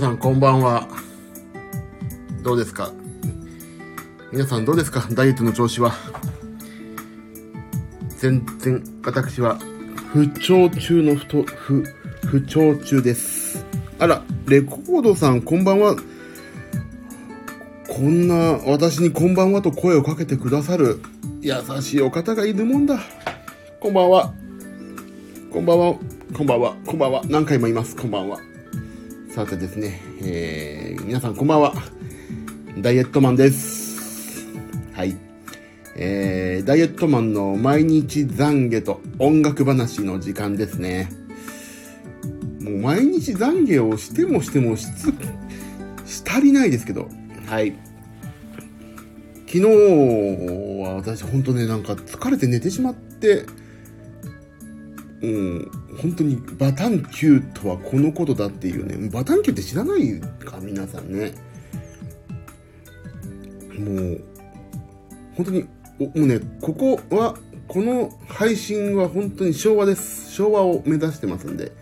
さんこんばんは。どうですか？皆さんどうですか？ダイエットの調子は？全然、私は、不調中の不と、不、不調中です。あら、レコードさんこんばんは。こんな私にこんばんはと声をかけてくださる優しいお方がいるもんだ。こんばんは。こんばんは。こんばんは。こんばんは。何回も言います。こんばんは。さてですね、えー、皆さんこんばんは。ダイエットマンです。はい。えー、ダイエットマンの毎日懺悔と音楽話の時間ですね。もう毎日懺悔をしてもしてもしつ、し足りないですけど、はい。昨日は私本当ね、なんか疲れて寝てしまって、うん、本当にバタンキューとはこのことだっていうね、バタンキューって知らないか、皆さんね。もう、本当に、もうね、ここは、この配信は本当に昭和です。昭和を目指してますんで、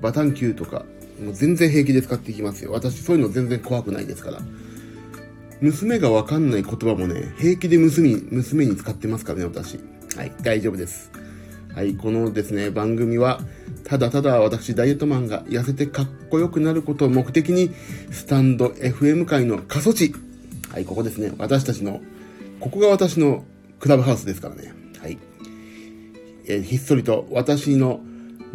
バタンキューとか、もう全然平気で使っていきますよ。私そういうの全然怖くないですから。娘がわかんない言葉もね、平気で娘、娘に使ってますからね、私。はい、大丈夫です。はい、このですね、番組は、ただただ私、ダイエットマンが痩せてかっこよくなることを目的に、スタンド FM 界の過疎地。はい、ここですね、私たちの、ここが私のクラブハウスですからね。はい。えーひっそりと私の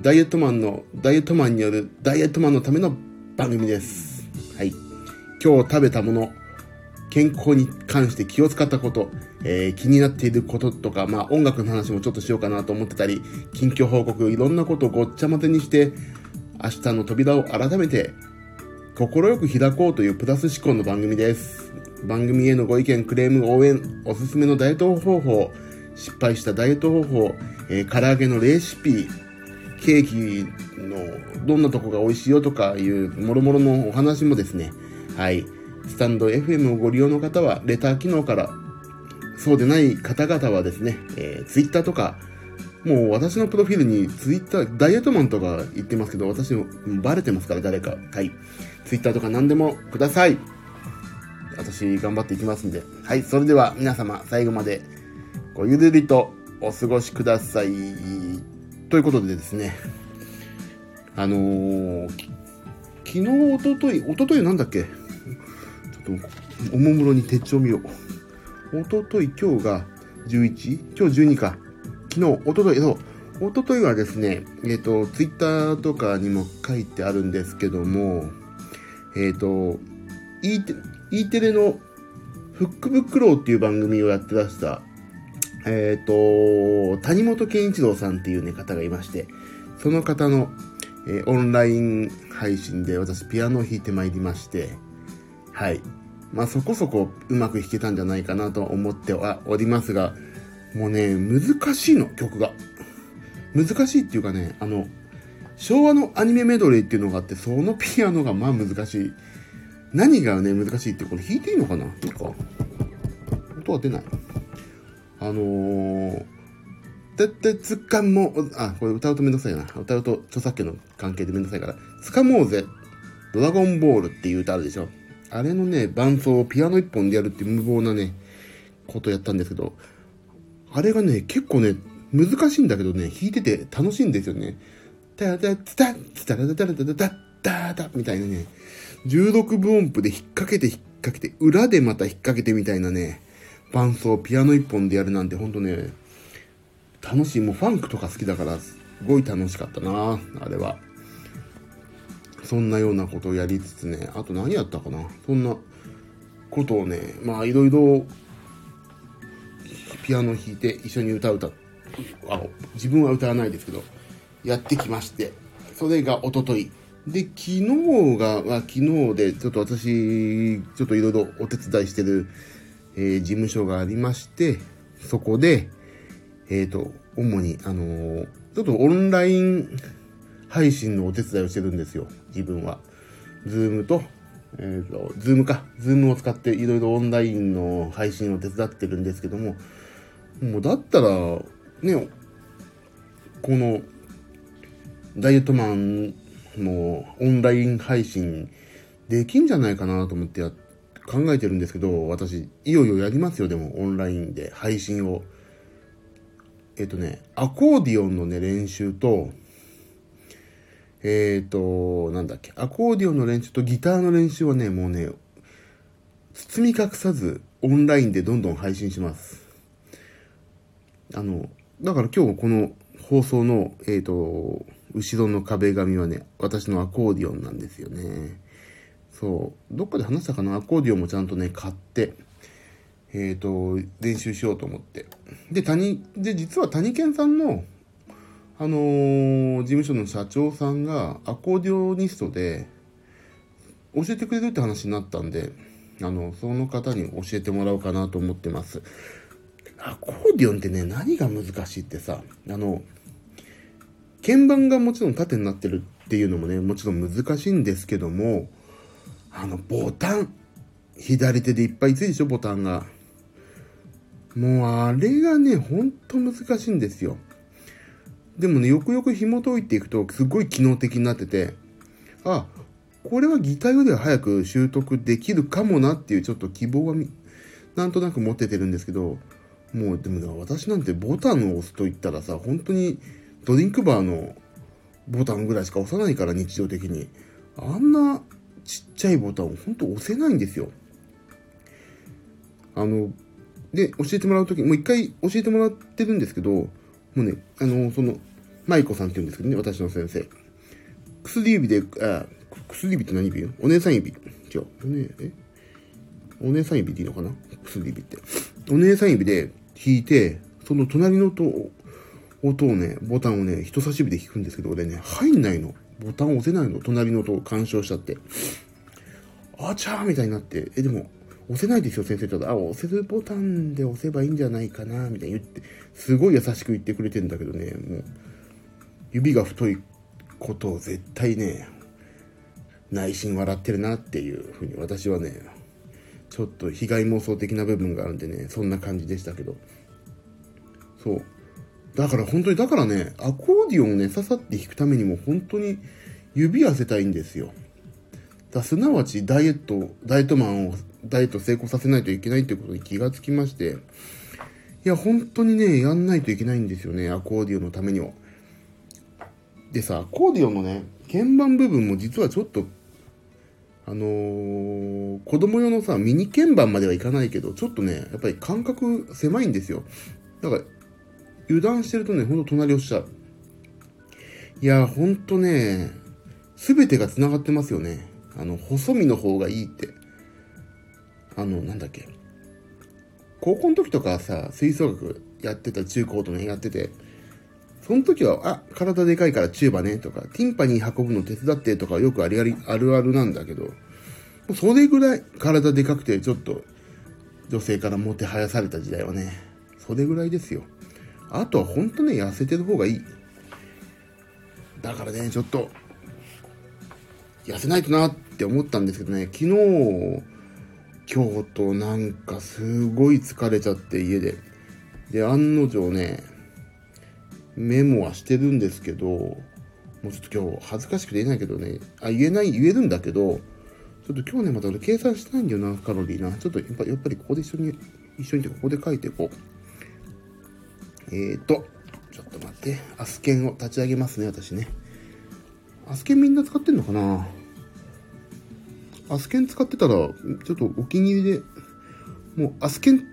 ダイエットマンの、ダイエットマンによるダイエットマンのための番組です。はい。今日食べたもの、健康に関して気を使ったこと、えー気になっていることとか、まあ音楽の話もちょっとしようかなと思ってたり、近況報告、いろんなことをごっちゃ混ぜにして、明日の扉を改めて、心よく開こうというプラス思考の番組です。番組へのご意見、クレーム、応援、おすすめのダイエット方法、失敗したダイエット方法、えー唐揚げのレシピ、ケーキのどんなとこが美味しいよとかいうもろもろのお話もですね、はい、スタンド FM をご利用の方はレター機能から、そうでない方々はですね、えー、ツイッターとか、もう私のプロフィールにツイッター、ダイエットマンとか言ってますけど、私もバレてますから誰か。はい。ツイッターとか何でもください。私頑張っていきますんで。はい。それでは皆様最後までごゆるりとお過ごしください。ということでですね、あのー、昨日、おととい、おとといなんだっけ？ちょっと、おもむろに手帳見よう。おととい、今日が 11? 今日12か。昨日、おととい、そう、おとといはですね、えっ、と、ツイッターとかにも書いてあるんですけども、えっ、と、E テ E テレのフックブックローっていう番組をやってらした、えっ、と、谷本健一郎さんっていうね、方がいまして、その方の、えーオンライン配信で私ピアノを弾いてまいりまして、はい。まあそこそこうまく弾けたんじゃないかなと思ってはおりますが、もうね、難しいの、曲が。難しいっていうかね、あの、昭和のアニメメドレーっていうのがあって、そのピアノがまあ難しい。何がね、難しいって、これ弾いていいのかないいか。音は出ない。あのー、てってつかもう、あ、これ歌うとめんどくさいな。歌うと著作権の関係でめんどくさいから。つかもうぜ、ドラゴンボールっていう歌あるでしょ。あれのね、伴奏をピアノ一本でやるって無謀なね、ことやったんですけど、あれがね、結構ね、難しいんだけどね、弾いてて楽しいんですよね。タタツタツタラタタラタタタタタみたいなね、16分音符で引っ掛けて引っ掛けて、裏でまた引っ掛けてみたいなね、伴奏をピアノ一本でやるなんてほんとね、楽しい。もうファンクとか好きだから、すごい楽しかったな、あれは。そんなようなことをやりつつね、あと何やったかな。そんなことをね、まあいろいろピアノ弾いて一緒に歌う歌あ自分は歌わないですけどやってきましてそれが一昨日。で昨日が、まあ、昨日でちょっと私ちょっといろいろお手伝いしてる、えー事務所がありましてそこでえっ、と主にあのーちょっとオンライン配信のお手伝いをしてるんですよ。自分はズームとえっ、と、ズームか。ズームを使っていろいろオンラインの配信を手伝ってるんですけども、もうだったら、ね、この、ダイエットマンのオンライン配信できんじゃないかなと思ってや考えてるんですけど、私、いよいよやりますよ、でも、オンラインで配信を。えっ、とね、アコーディオンのね、練習と、えっ、と、なんだっけ、アコーディオンの練習とギターの練習はね、もうね、包み隠さず、オンラインでどんどん配信します。あの、だから今日この放送の、えっ、と、後ろの壁紙はね、私のアコーディオンなんですよね。そう、どっかで話したかな？アコーディオンもちゃんとね、買って、えっ、ー、と、練習しようと思って。で、谷、で、実は谷健さんの、あのー、事務所の社長さんがアコーディオニストで、教えてくれるって話になったんで、あの、その方に教えてもらおうかなと思ってます。アコーディオンってね、何が難しいってさ、あの、鍵盤がもちろん縦になってるっていうのもね、もちろん難しいんですけども、あの、ボタン、左手でいっぱいついでしょ、ボタンが。もうあれがね、ほんと難しいんですよ。でもね、よくよく紐解いていくと、すごい機能的になってて、あ、これはギターよりは早く習得できるかもなっていうちょっと希望はなんとなく持っててるんですけど、もうでも私なんてボタンを押すと言ったらさ、本当にドリンクバーのボタンぐらいしか押さないから日常的に。あんなちっちゃいボタンを本当押せないんですよ。あの、で、教えてもらうとき、もう一回教えてもらってるんですけど、もうね、あの、その、舞子さんって言うんですけどね、私の先生。薬指で、あ、薬指って何指？よお姉さん指。違う。お姉、え？お姉さん指でいいのかな？薬指って。お姉さん指で弾いて、その隣の音を、音をね、ボタンをね、人差し指で弾くんですけど、俺ね、入んないの。ボタン押せないの。隣の音を干渉しちゃって。あちゃーみたいになって、え、でも、押せないですよ、先生ちょっと。あ、押せるボタンで押せばいいんじゃないかな、みたいに言って、すごい優しく言ってくれてんだけどね、もう、指が太いことを絶対ね、内心笑ってるなっていうふうに私はね、ちょっと被害妄想的な部分があるんでね、そんな感じでしたけど。そう。だから本当に、だからね、アコーディオンをね、刺さって弾くためにも本当に指痩せたいんですよ。だすなわちダイエット、ダイエットマンを、ダイエット成功させないといけないってことに気がつきまして、いや、本当にね、やんないといけないんですよね、アコーディオのためには。でさ、アコーディオンのね、鍵盤部分も実はちょっと、あのー、子供用のさ、ミニ鍵盤まではいかないけど、ちょっとね、やっぱり感覚狭いんですよ。だから、油断してるとね、ほんと隣押しちゃう。いや、ほんとね、すべてが繋がってますよね。あの、細身の方がいいって。あの、なんだっけ。高校の時とかさ、吹奏楽やってた中高とね、やってて、その時は、あ、体でかいからチューバね、とか、ティンパニー運ぶの手伝ってとかよくありあり、あるあるなんだけど、それぐらい体でかくてちょっと女性からもてはやされた時代はね、それぐらいですよ。あとはほんとね、痩せてる方がいい。だからね、ちょっと、痩せないとなって思ったんですけどね、昨日、今日となんかすごい疲れちゃって家で。で、案の定ね、メモはしてるんですけど、もうちょっと今日恥ずかしくて言えないけどね、あ、言えない、言えるんだけど、ちょっと今日ね、また俺計算してないんだよな、カロリーな。ちょっとやっぱやっぱりここで一緒に、一緒にここで書いていこう。えーと、ちょっと待って、アスケンを立ち上げますね、私ね。アスケンみんな使ってんのかな？アスケン使ってたら、ちょっとお気に入りで、もうアスケン、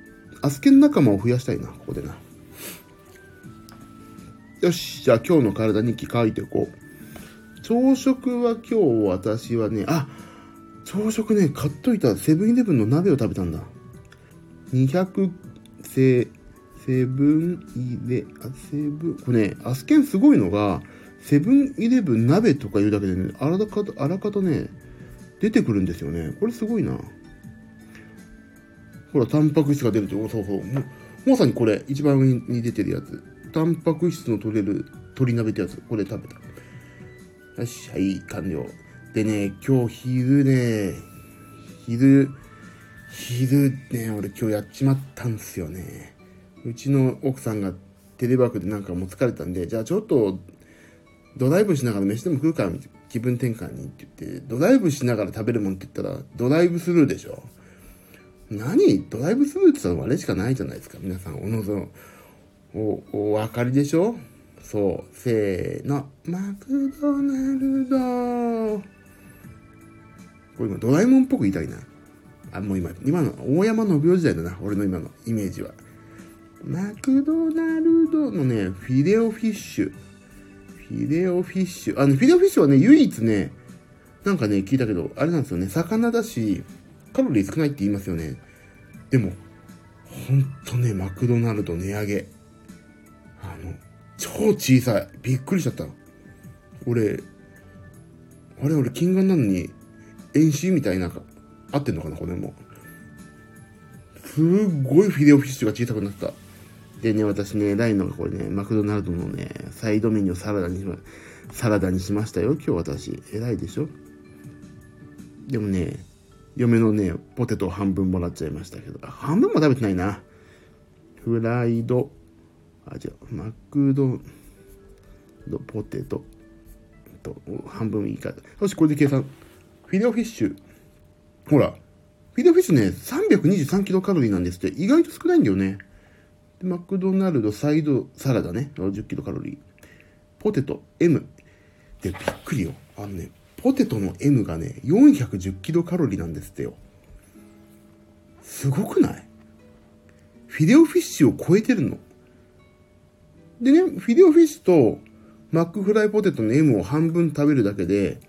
アスケン仲間を増やしたいな、ここでな。よし、じゃあ今日の体日記書いていこう。朝食は今日私はね、あ、朝食ね、買っといたセブンイレブンの鍋を食べたんだ。200、セ、セブンイレ、あ、セブン、これね、アスケンすごいのが、セブンイレブン鍋とか言うだけでね、あらかた、あらかたね、出てくるんですよね。これすごいな。ほら、タンパク質が出るって、そうそう。もうまさにこれ、一番上に出てるやつ。タンパク質の取れる鶏鍋ってやつ。これ食べた。よし、はい、完了。でね、今日昼ね、昼、昼ね、俺今日やっちまったんすよね。うちの奥さんがテレワークでなんかもう疲れたんで、じゃあちょっとドライブしながら飯でも食うかみたいな、気分転換にって言って、ドライブしながら食べるもんって言ったら、ドライブスルーでしょ。何？ドライブスルーって言ったらあれしかないじゃないですか。皆さん、おのずの、お、お分かりでしょ？そう。せーの。マクドナルド。これ今、ドラえもんっぽく言いたいな。あ、もう今、今の、大山信夫時代だな。俺の今のイメージは。マクドナルドのね、フィレオフィッシュ。フィレオフィッシュ。あの、フィレオフィッシュはね、唯一ね、なんかね、聞いたけど、あれなんですよね、魚だし、カロリー少ないって言いますよね。でも、ほんとね、マクドナルド値上げ。あの、超小さい。びっくりしちゃった。俺、あれ俺、金眼なのに、遠視みたいな、合ってんのかな、これも。すっごいフィレオフィッシュが小さくなった。でね、私ね、偉いのがこれね、マクドナルドのね、サイドメニューサラダにしま、サラダにしましたよ、今日私。偉いでしょ？でもね、嫁のね、ポテト半分もらっちゃいましたけど、半分も食べてないな。フライド、あ、違う、マクド、ポテト、と、半分いいか。よし、これで計算。フィレオフィッシュ。ほら、フィレオフィッシュね、323キロカロリーなんですって。意外と少ないんだよね。でマクドナルドサイドサラダね、10キロカロリー。ポテト M。で、びっくりよ。あのね、ポテトの M がね、410キロカロリーなんですってよ。すごくない？フィレオフィッシュを超えてるの。でね、フィレオフィッシュとマックフライポテトの M を半分食べるだけで、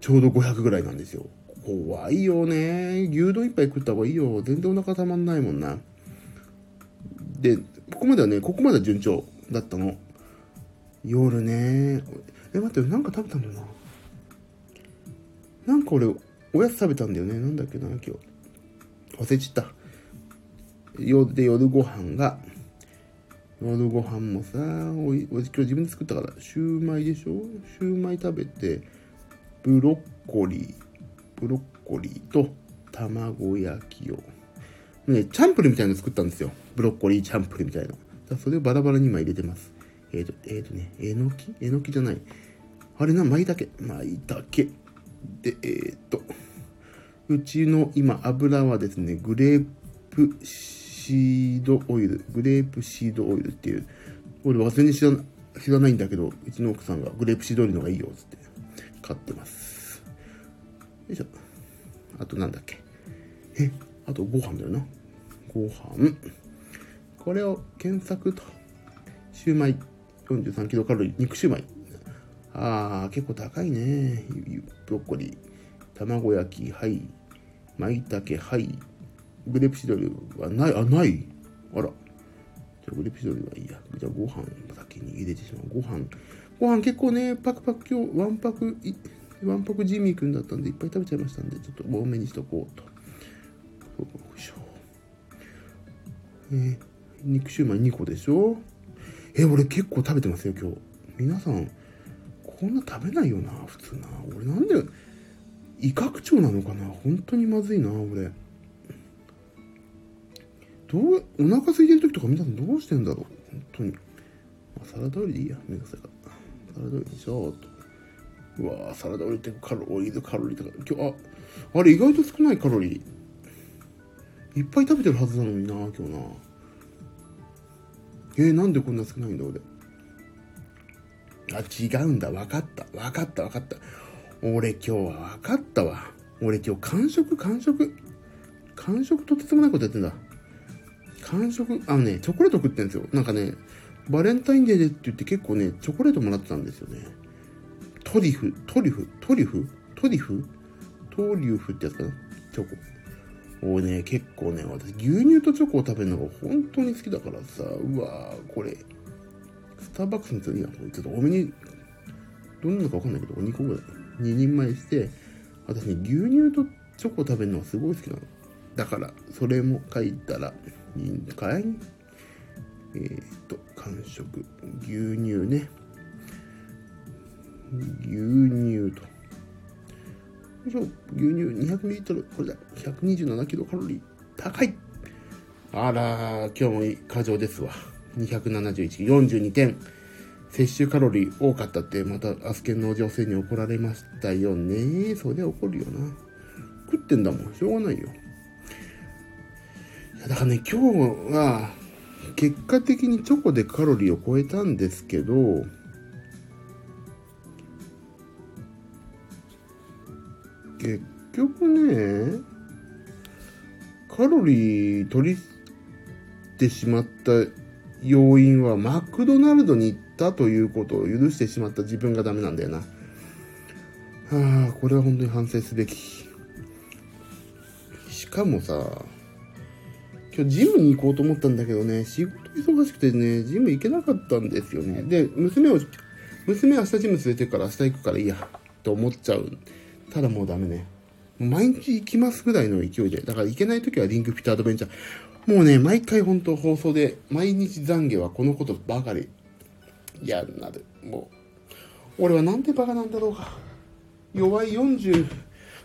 ちょうど500ぐらいなんですよ。怖いよね。牛丼一杯食った方がいいよ。全然お腹たまんないもんな。で、ここまではね、ここまでは順調だったの。夜ね、え、待って、なんか食べたんだよな。なんか俺、おやつ食べたんだよね。なんだっけな、今日。忘れちった。夜で夜ご飯が、夜ご飯もさ、おい、今日自分で作ったから、シューマイでしょ？シューマイ食べて、ブロッコリー、ブロッコリーと卵焼きをね、チャンプルみたいなの作ったんですよ。ブロッコリーチャンプルみたいな。だそれをバラバラに今入れてます。えっ、ー、と、えっ、ー、とね、えのき？えのきじゃない。あれな、舞茸。舞茸。で、えっ、ー、と、うちの今油はですね、グレープシードオイル、グレープシードオイルっていう、俺忘れに知ら知らないんだけど、うちの奥さんがグレープシードオイルの方がいいよっ、つって買ってます。よいしょ。あとなんだっけ？え、あとご飯だよな。ご飯。これを検索と。シューマイ。43キロカロリー。肉シューマイ。あー、結構高いね。ブロッコリー。卵焼き、はい。舞茸、はい。グレープシドルはない、あ、ない。あら。じゃグレープシドルはいいや。じゃあご飯先に入れてしまう。ご飯。ご飯結構ね、パクパク今日、ワンパク、ワンパクジミーくんだったんで、いっぱい食べちゃいましたんで、ちょっと多めにしとこうと。よいしょ。えー、肉シューマイ2個でしょえ俺結構食べてますよ、今日。皆さん、こんな食べないよな、普通な。俺なんで、胃拡張なのかな本当にまずいな、俺。どう、お腹空いてる時とか皆さんどうしてんだろう本当に。まあ、サラダオイルでいいや、めんどくさ。サラダオイルにしようと。うわサラダオイルってカロリー、カロリーとか。今日、あ、あれ意外と少ないカロリー。いっぱい食べてるはずなのにな今日なえー、なんでこんな少ないんだ俺。あ違うんだ。分かった。分かった分かった。俺今日は分かったわ。俺今日完食完食。完食とてつもないことやってんだ。完食あのねチョコレート食ってんですよ。なんかねバレンタインデーでって言って結構ねチョコレートもらってたんですよね。トリュフトリュフトリュフトリュフトリュフってやつかな。チョコ。俺ね、結構ね、私、牛乳とチョコを食べるのが本当に好きだからさ、うわーこれ、スターバックスの次は、ちょっと多めに、どんなのかわかんないけど、2個ぐらい、2人前して、私ね、牛乳とチョコを食べるのがすごい好きなの。だから、それも書いたらいいんかいえー、っと、完食。牛乳ね。牛乳と。牛乳 200ml、これだ。127キロカロリー。高いあら、今日も過剰ですわ。271、42点。摂取カロリー多かったって、またアスケンの女性に怒られましたよね。そりゃ怒るよな。食ってんだもん。しょうがないよ。いや、だからね、今日は、結果的にチョコでカロリーを超えたんですけど、結局ね、カロリー取りてしまった要因はマクドナルドに行ったということを許してしまった自分がダメなんだよな。はあ、これは本当に反省すべき。しかもさ、今日ジムに行こうと思ったんだけどね、仕事忙しくてね、ジム行けなかったんですよね。で、娘を、娘明日ジム連れてくから明日行くからいいや、と思っちゃう。ただもうダメね。毎日行きますぐらいの勢いで。だから行けない時はリンクフィットアドベンチャー。もうね、毎回本当放送で、毎日懺悔はこのことばかり嫌になる。もう、俺はなんてバカなんだろうか。弱い40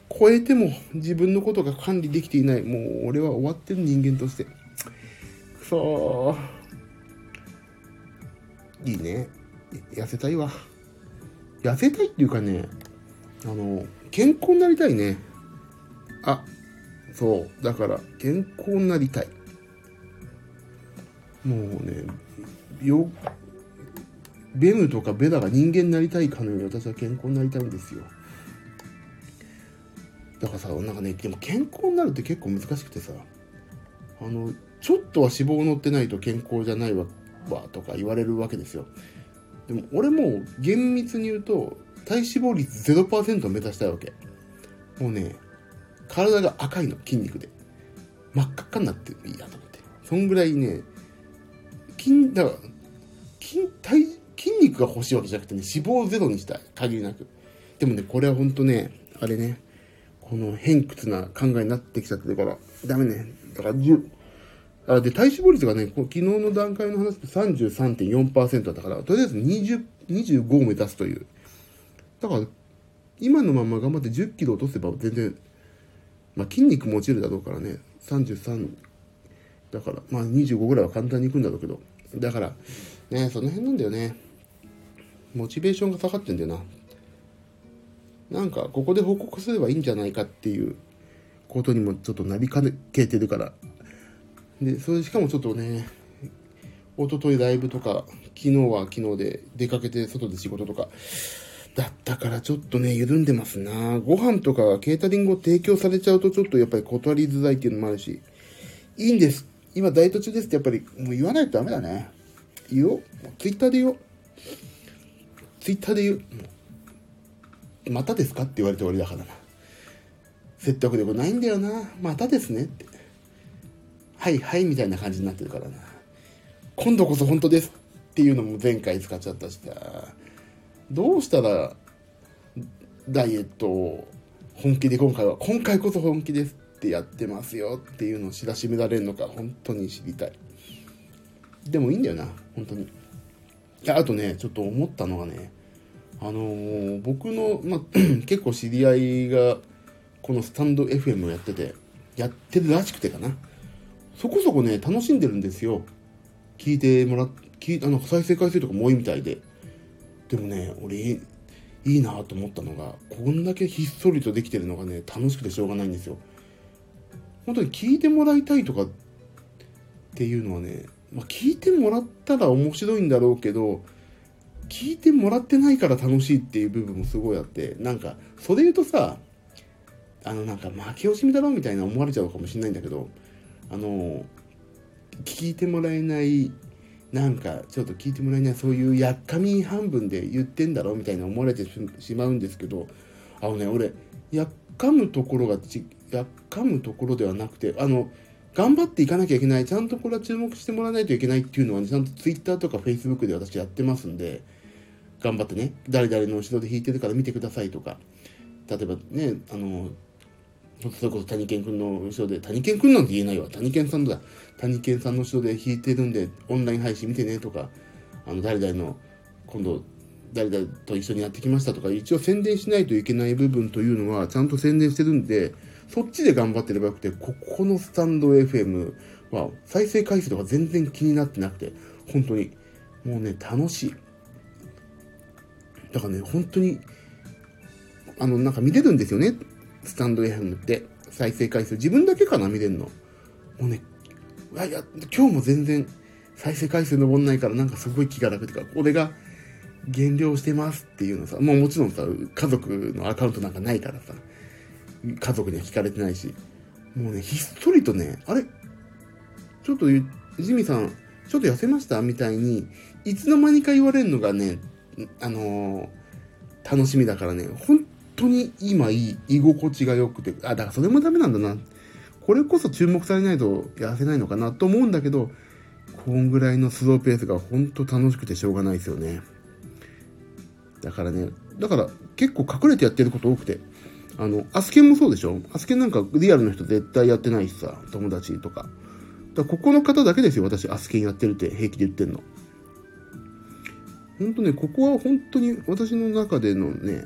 超えても自分のことが管理できていない。もう俺は終わってる人間として。くそー。いいね。痩せたいわ。痩せたいっていうかね、あの、健康になりたいね。あ、そう。だから、健康になりたい。もうね、よ、ベムとかベダが人間になりたいかのように私は健康になりたいんですよ。だからさ、なんかね、でも健康になるって結構難しくてさ、あの、ちょっとは脂肪乗ってないと健康じゃないわ、わとか言われるわけですよ。でも俺も厳密に言うと、体脂肪率0%を目指したいわけ。もうね、体が赤いの、筋肉で。真っ赤っかになってもいいやと思って。そんぐらいね、筋、だから、筋、体、筋肉が欲しいわけじゃなくてね、脂肪ゼロにしたい。限りなく。でもね、これはほんとね、あれね、この偏屈な考えになってきちゃってるから、ダメね。だから、10、あで、体脂肪率がね、昨日の段階の話で33.4%だから、とりあえず20、25を目指すという。だから、今のまま頑張って10キロ落とせば全然まあ、筋肉も落ちるだろうからね、33だから、まあ25ぐらいは簡単にいくんだろうけど、だから、ね、その辺なんだよね。モチベーションが下がってんだよな。なんか、ここで報告すればいいんじゃないかっていうことにもちょっとなりかけてるから。で、それしかもちょっとね、一昨日ライブとか、昨日は昨日で出かけて外で仕事とか、だったからちょっとね、緩んでますなご飯とかケータリングを提供されちゃうとちょっとやっぱり断りづらいっていうのもあるし、いいんです。今ダイエット中ですってやっぱりもう言わないとダメだね。言おう。ツイッターで言おう。ツイッターで言う。またですかって言われて終わりだからな。説得力ないんだよな。またですねって。はいはいみたいな感じになってるからな。今度こそ本当ですっていうのも前回使っちゃったしさ。どうしたらダイエットを本気で今回は、今回こそ本気ですってやってますよっていうのを知らしめられるのか本当に知りたい。でもいいんだよな、本当に。いや、あとね、ちょっと思ったのがね、あのー、僕の、まあ、結構知り合いが、このスタンド FM をやってて、やってるらしくてかな。そこそこね、楽しんでるんですよ。聞いてもらっ、聞いあの、再生回数とかも多いみたいで。でもね俺いいなと思ったのがこんだけひっそりとできてるのがね楽しくてしょうがないんですよ。本当に聞いてもらいたいとかっていうのはね、まあ、聞いてもらったら面白いんだろうけど聞いてもらってないから楽しいっていう部分もすごいあってなんかそれ言うとさあのなんか負け惜しみだろうみたいな思われちゃうかもしれないんだけどあの聞いてもらえないなんかちょっと聞いてもらえないそういうやっかみ半分で言ってんだろみたいな思われてしまうんですけどあのね俺やっかむところがちやっかむところではなくてあの頑張っていかなきゃいけないちゃんとこれは注目してもらわないといけないっていうのは、ね、ちゃんと Twitter とか Facebook で私やってますんで頑張ってね誰々の後ろで弾いてるから見てくださいとか例えばねあのそれこそ谷健くんの後ろで、谷健くんなんて言えないわ。谷健さんだ。谷健さんの後ろで弾いてるんで、オンライン配信見てねとか、あの、誰々の、今度、誰々と一緒にやってきましたとか、一応宣伝しないといけない部分というのは、ちゃんと宣伝してるんで、そっちで頑張ってればよくて、ここのスタンド FM は、再生回数とか全然気になってなくて、本当に、もうね、楽しい。だからね、本当に、あの、なんか見れるんですよね。スタンド FM って。再生回数。自分だけかな、見れるの。もうね、いや、今日も全然再生回数登んないからなんかすごい気が楽っていうか、俺が減量してますっていうのさ、もうもちろんさ、家族のアカウントなんかないからさ、家族には聞かれてないし、もうね、ひっそりとね、あれ？ちょっと、ジミさん、ちょっと痩せましたみたいに、いつの間にか言われるのがね、あのー、楽しみだからね、本当に今いい、居心地が良くて、あ、だからそれもダメなんだな。これこそ注目されないと痩せないのかなと思うんだけど、こんぐらいのスローペースが本当楽しくてしょうがないですよね。だからね、だから結構隠れてやってること多くて、あの、アスケンもそうでしょ？アスケンなんかリアルの人絶対やってないしさ、友達とか。だここの方だけですよ、私、アスケンやってるって平気で言ってんの。ほんとね、ここは本当に私の中でのね、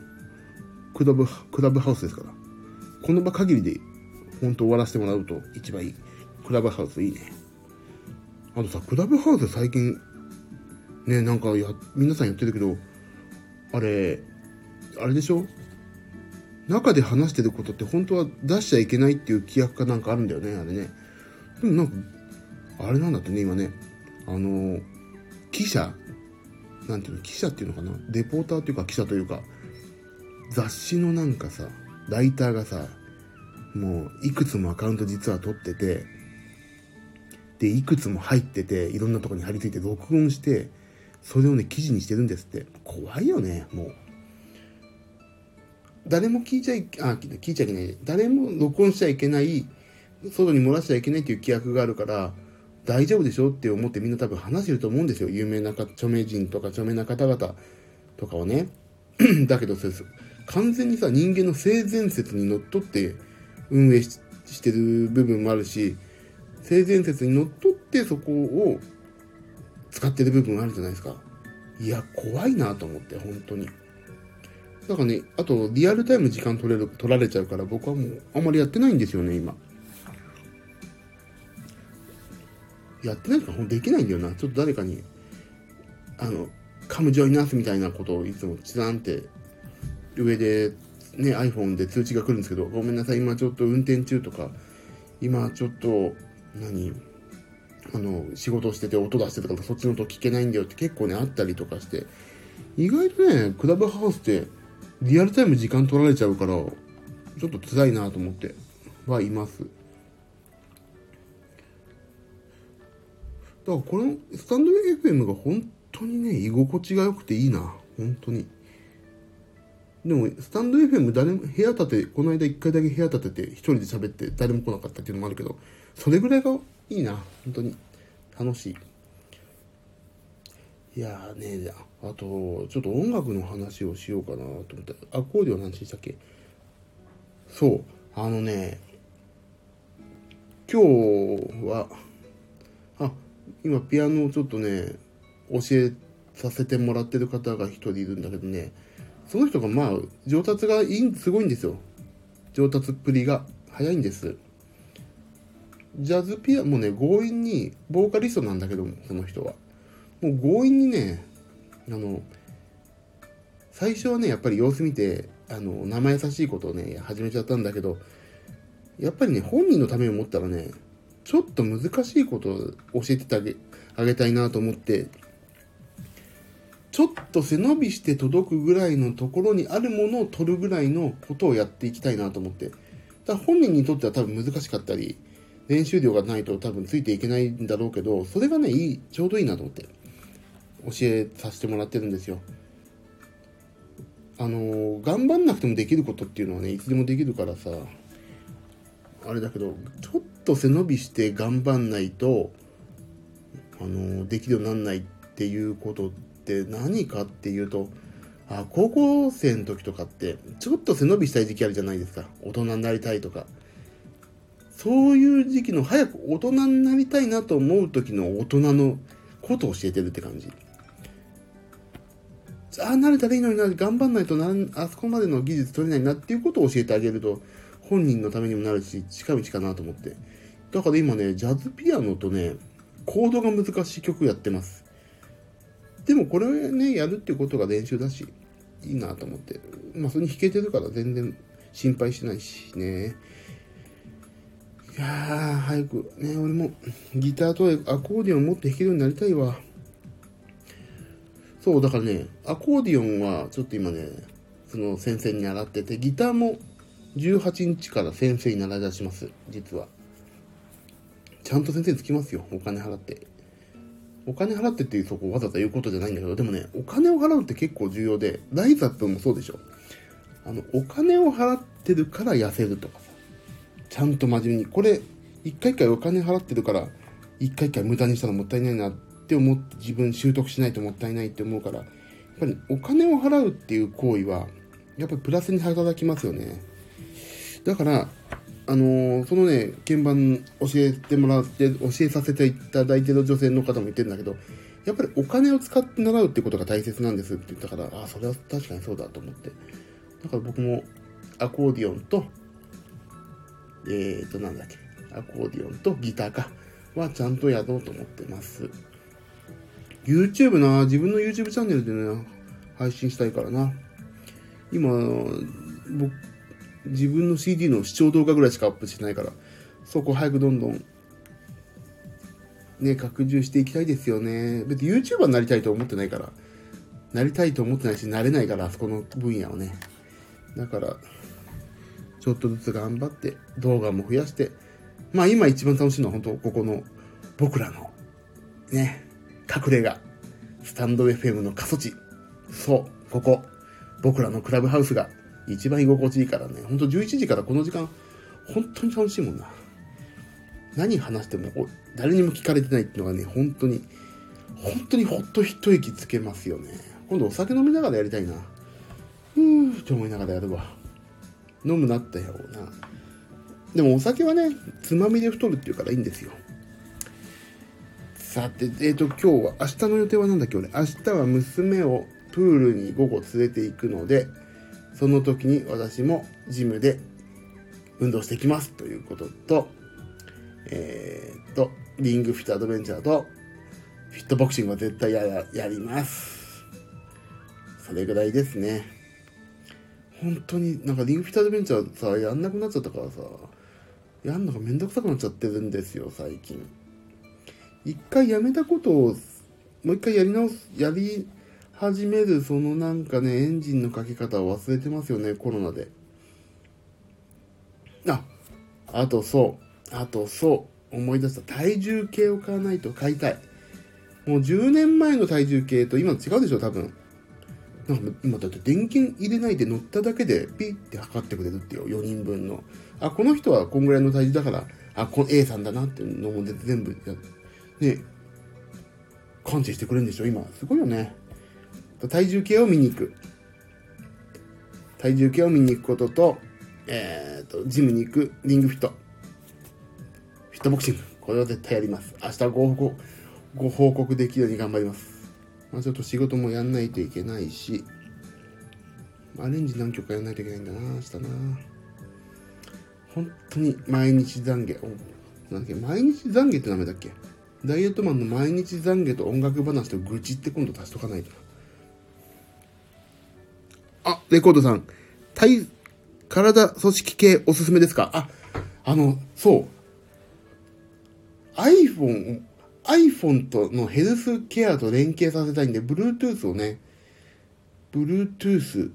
クラブ、クラブハウスですから。この場限りで、本当終わらせてもらうと一番いい。クラブハウスいいね。あとさ、クラブハウス最近、ね、なんかや、皆さん言ってるけど、あれ、あれでしょ？中で話してることって本当は出しちゃいけないっていう規約かなんかあるんだよね、あれね。でもなんか、あれなんだってね、今ね、あの、記者なんていうの、記者っていうのかな？レポーターっていうか記者というか、雑誌のなんかさ、ライターがさ、もういくつもアカウント実は取ってて、で、いくつも入ってて、いろんなとこに貼り付いて録音して、それをね、記事にしてるんですって。怖いよね、もう。誰も聞いちゃい、あ、聞いちゃいけない。誰も録音しちゃいけない、外に漏らしちゃいけないっていう規約があるから、大丈夫でしょって思ってみんな多分話してると思うんですよ。有名な著名人とか著名な方々とかをね。だけど完全にさ、人間の性善説にのっとって運営してる部分もあるし、性善説にのっとってそこを使ってる部分あるじゃないですか。いや、怖いなと思って、本当に。だからね、あと、リアルタイム時間取れる、取られちゃうから、僕はもう、あんまりやってないんですよね、今。やってないからできないんだよな。ちょっと誰かに、あの、カムジョイナースみたいなことをいつもチランって上でね、iPhone で通知が来るんですけど、ごめんなさい、今ちょっと運転中とか、今ちょっと、何あの、仕事してて音出してとか、そっちの音聞けないんだよって結構ね、あったりとかして、意外とね、クラブハウスってリアルタイム時間取られちゃうから、ちょっと辛いなと思ってはいます。だからこのスタンド FM が本当にね、居心地が良くていいな。本当に。でも、スタンド FM 誰も、部屋建て、この間一回だけ部屋建てて一人で喋って誰も来なかったっていうのもあるけど、それぐらいがいいな。本当に。楽しい。いやーね、あと、ちょっと音楽の話をしようかなと思って。アコーディオの話したっけ？そう。あのね、今日は、あ、今ピアノをちょっとね、教えさせてもらってる方が一人いるんだけどね、その人がまあ、上達がいい、すごいんですよ。上達っぷりが早いんです。ジャズピアもね、強引に、ボーカリストなんだけども、その人は。もう強引にね、あの、最初はね、やっぱり様子見て、あの、生優しいことをね、始めちゃったんだけど、やっぱりね、本人のためを思ったらね、ちょっと難しいことを教えててあげあげたいなと思って、ちょっと背伸びして届くぐらいのところにあるものを取るぐらいのことをやっていきたいなと思って。だ本人にとっては多分難しかったり、練習量がないと多分ついていけないんだろうけど、それがね、いい、ちょうどいいなと思って、教えさせてもらってるんですよ。あの、頑張んなくてもできることっていうのはね、いつでもできるからさ、あれだけど、ちょっと背伸びして頑張んないと、あの、できるようになんないっていうことって、って何かっていうと、あ高校生の時とかって、ちょっと背伸びしたい時期あるじゃないですか。大人になりたいとか。そういう時期の早く大人になりたいなと思う時の大人のことを教えてるって感じ。ああ、慣れたらいいのにな、頑張んないとな、あそこまでの技術取れないなっていうことを教えてあげると、本人のためにもなるし、近道かなと思って。だから今ね、ジャズピアノとね、コードが難しい曲やってます。でもこれね、やるっていうことが練習だし、いいなと思って。まあ、それに弾けてるから全然心配しないしね。いやー、早くね、俺もギターとアコーディオン持って弾けるようになりたいわ。そう、だからね、アコーディオンはちょっと今ね、その先生に習ってて、ギターも18日から先生に習い出します、実は。ちゃんと先生につきますよ、お金払って。お金払ってっていうそこをわざわざ言うことじゃないんだけど、でもね、お金を払うって結構重要で、ライザップもそうでしょ。あの、お金を払ってるから痩せるとかさ、ちゃんと真面目に、これ、一回一回お金払ってるから、一回一回無駄にしたらもったいないなって思って自分習得しないともったいないって思うから、やっぱりお金を払うっていう行為は、やっぱりプラスに働きますよね。だから、あのー、そのね、鍵盤教えてもらって、教えさせていただいてる女性の方も言ってるんだけど、やっぱりお金を使って習うってことが大切なんですって言ったから、ああ、それは確かにそうだと思って。だから僕もアコーディオンと、えーと、なんだっけ、アコーディオンとギターか、はちゃんとやろうと思ってます。YouTube な、自分の YouTube チャンネルでね、配信したいからな。今、僕、自分の CD の視聴動画ぐらいしかアップしてないから、そこ早くどんどん、ね、拡充していきたいですよね。別に YouTuber になりたいと思ってないから、なりたいと思ってないし、なれないから、あそこの分野をね。だから、ちょっとずつ頑張って動画も増やして、まあ今一番楽しいのは本当ここの僕らのね、隠れ家、スタンド FM の過疎地。そう、ここ、僕らのクラブハウスが一番居心地いいからね、ほんと11時からこの時間、本当に楽しいもんな。何話しても誰にも聞かれてないっていうのがね、本当に、本当にほっと一息つけますよね。今度お酒飲みながらやりたいな。うーって思いながらやるわ。飲むなったよな。でもお酒はね、つまみで太るっていうからいいんですよ。さて、えっ、ー、と、今日は、明日の予定は何だっけ俺、明日は娘をプールに午後連れて行くので、その時に私もジムで運動してきますということと、えー、っと、リングフィットアドベンチャーと、フィットボクシングは絶対ややります。それぐらいですね。本当になんかリングフィットアドベンチャーさ、やんなくなっちゃったからさ、やんのがめんどくさくなっちゃってるんですよ、最近。一回やめたことを、もう一回やり直す、やり始める、そのなんかね、エンジンのかけ方を忘れてますよね、コロナで。あ、あとそう、あとそう、思い出した。体重計を買わないと買いたい。もう10年前の体重計と今の違うでしょ、多分。今だって電源入れないで乗っただけでピッて測ってくれるってよ、4人分の。あ、この人はこんぐらいの体重だから、あ、この A さんだなっていうのも全部、ね、感知してくれるんでしょ、今。すごいよね。体重計を見に行く。体重計を見に行くことと、えっ、ー、と、ジムに行く、リングフィット。フィットボクシング。これは絶対やります。明日ご報告、ご報告できるように頑張ります。まあちょっと仕事もやんないといけないし、アレンジ何曲かやんないといけないんだな、明日な。本当に毎日懺悔。なんだっけ、毎日懺悔って名前だっけ？ダイエットマンの毎日懺悔と音楽話と愚痴って今度足しとかないとな。レコードさん。体、体組織系おすすめですか？あ、あの、そう。iPhone、iPhone とのヘルスケアと連携させたいんで、Bluetooth をね、Bluetooth、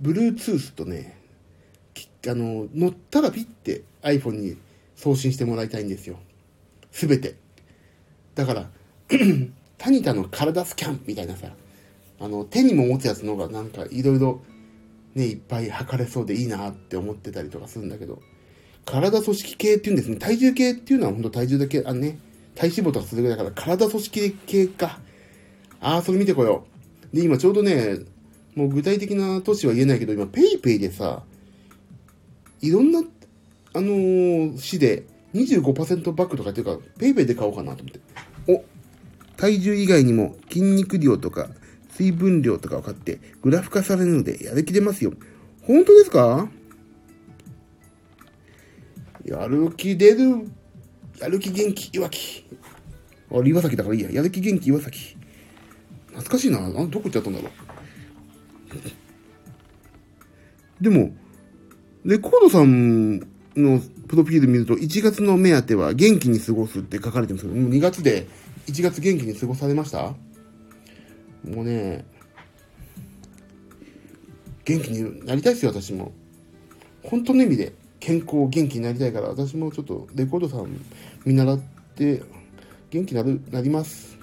Bluetooth とね、あの、乗ったらピッて iPhone に送信してもらいたいんですよ。すべて。だから、タニタの体スキャンみたいなさ、あの、手にも持つやつの方がなんかいろいろね、いっぱい測れそうでいいなって思ってたりとかするんだけど、体組織系っていうんですね。体重計っていうのは本当体重だけ、あね、体脂肪とかするぐらいだから体組織系か。ああ、それ見てこよう。で、今ちょうどね、もう具体的な都市は言えないけど、今 PayPay でさ、いろんな、あのー、市で25%バックとかっていうか、PayPay で買おうかなと思って。お、体重以外にも筋肉量とか水分量とかを買ってグラフ化されるのでやる気出ますよ。本当ですか？やる気出る、やる気元気岩木。あれ岩崎だからいいや。やる気元気岩崎。懐かしいな。あどこ行っちゃったんだろう。でも、レコードさんのプロフィール見ると、1月の目当ては元気に過ごすって書かれてるんですけど、もう2月で1月元気に過ごされました？もうね、元気になりたいですよ、私も。本当の意味で健康、元気になりたいから、私もちょっとレコードさん見習って元気になる、なります。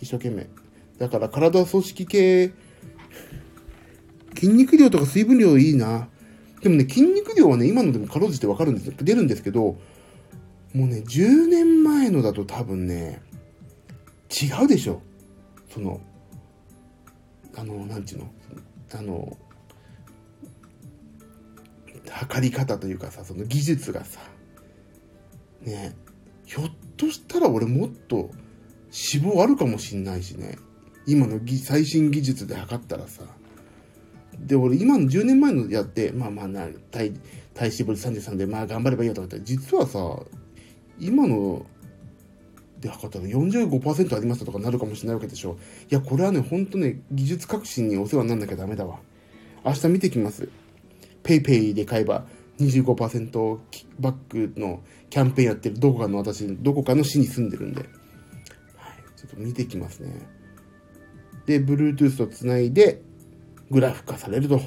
一生懸命。だから体組織系、筋肉量とか水分量いいな。でもね、筋肉量はね、今のでもかろうじてわかるんですよ。出るんですけど、もうね、10年前のだと多分ね、違うでしょ。その、あの、なんちゅうの、あの、測り方というかさ、その技術がさ、ね、ひょっとしたら俺もっと脂肪あるかもしんないしね。今の最新技術で測ったらさ。で、俺今の10年前のやって、まあまあな、体、体脂肪率33で、まあ頑張ればいいよとかって、実はさ、今ので測ったら45%ありましたとかなるかもしれないわけでしょ。いや、これはね、ほんとね、技術革新にお世話にならなきゃダメだわ。明日見てきます。PayPay で買えば25%バックのキャンペーンやってるどこかの私、どこかの市に住んでるんで。はい。ちょっと見てきますね。で、Bluetooth とつないで、グラフ化されると。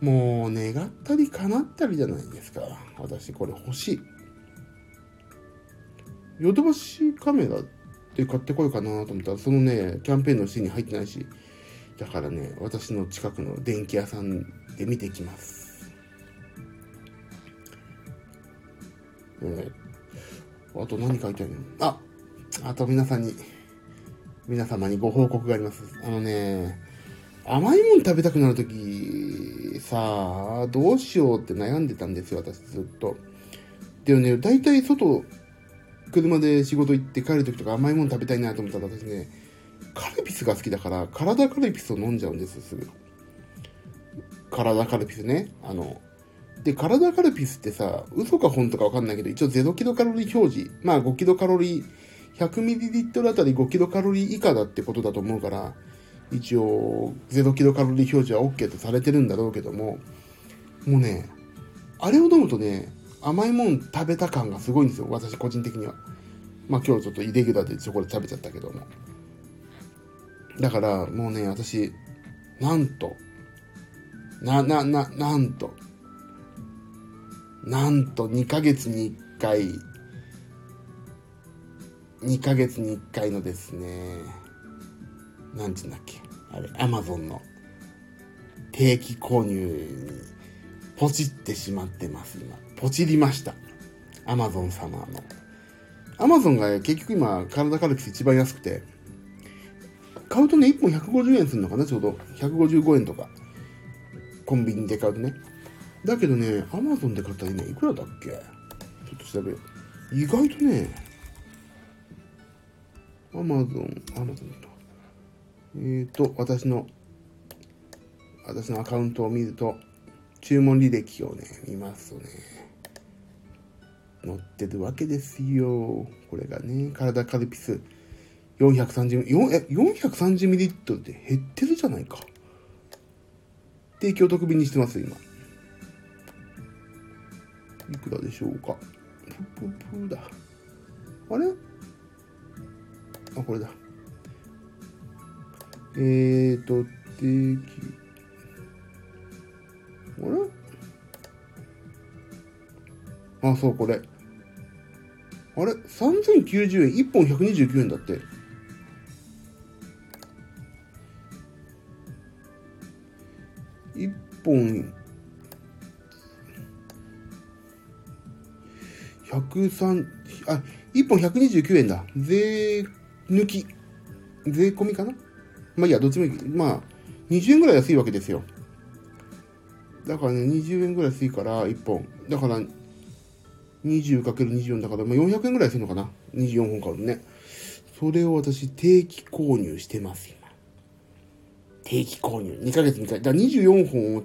もう、願ったり叶ったりじゃないですか。私、これ欲しい。ヨドバシカメラで買ってこようかなと思ったら、そのね、キャンペーンのシーンに入ってないし、だからね、私の近くの電気屋さんで見てきます。えー、あと何書いてあるの？ああと皆さんに、皆様にご報告があります。あのね、甘いもん食べたくなるとき、さあ、どうしようって悩んでたんですよ、私ずっと。でもね、大体外、車で仕事行って帰るときとか甘いもの食べたいなと思ったら私ね、カルピスが好きだから、体カルピスを飲んじゃうんですよ、すぐ。体カルピスね。あの、で、体カルピスってさ、嘘か本とかわかんないけど、一応0キロカロリー表示。まあ5キロカロリー、100ml あたり5キロカロリー以下だってことだと思うから、一応0キロカロリー表示は OK とされてるんだろうけども、もうね、あれを飲むとね、甘いもん食べた感がすごいんですよ、私個人的には。まあ今日ちょっとイレギュラーでチョコレート食べちゃったけども。だからもうね、私、なんと、な、な、な、なんと、なんと2ヶ月に1回、2ヶ月に1回のですね、なんつうんだっけ、あれ、アマゾンの定期購入にポチってしまってます、今。ポチりました。アマゾン様の。アマゾンが結局今、体カルピス一番安くて、買うとね、1本150円するのかな、ちょうど。155円とか。コンビニで買うとね。だけどね、アマゾンで買ったら今いくらだっけ？ちょっと調べよう。意外とね、アマゾン、アマゾンと。えっ、ー、と、私の、私のアカウントを見ると、注文履歴をね、見ますとね、載ってるわけですよ。これがね、体カルピス430、4え、430ミリリットルって減ってるじゃないか。提供特便にしてます、今。いくらでしょうか。プププだ。あれ？あ、これだ。えーと、定期。あ、そう、これ。あれ ?3090 円？1本129円だって。1本103あ1本129円だ税抜き税込みかな？まあいいやどっちもいいまあ20円ぐらい安いわけですよだからね20円ぐらい安いから1本だから 20×24 だから、まあ、400円ぐらいするのかな24本買うのねそれを私定期購入してます今定期購入。2ヶ月に1回。だから24本を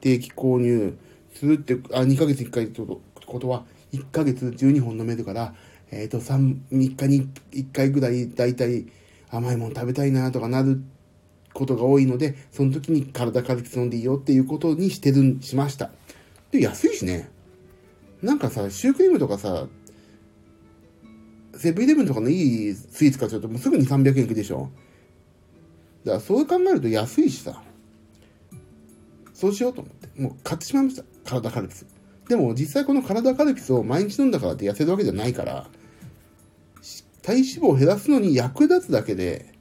定期購入するって、あ、2ヶ月に1回ってことは、1ヶ月12本飲めるから、えっ、ー、と、3、3日に1回ぐらい、だいたい甘いもの食べたいなとかなることが多いので、その時に体軽く飲んでいいよっていうことにしてるん、しました。で、安いしね。なんかさ、シュークリームとかさ、セブンイレブンとかのいいスイーツ買っちゃうともうすぐに300円いくでしょだからそう考えると安いしさ、そうしようと思って、もう買ってしまいました。体カルピス。でも実際この体カルピスを毎日飲んだからって痩せるわけじゃないから、体脂肪を減らすのに役立つだけで、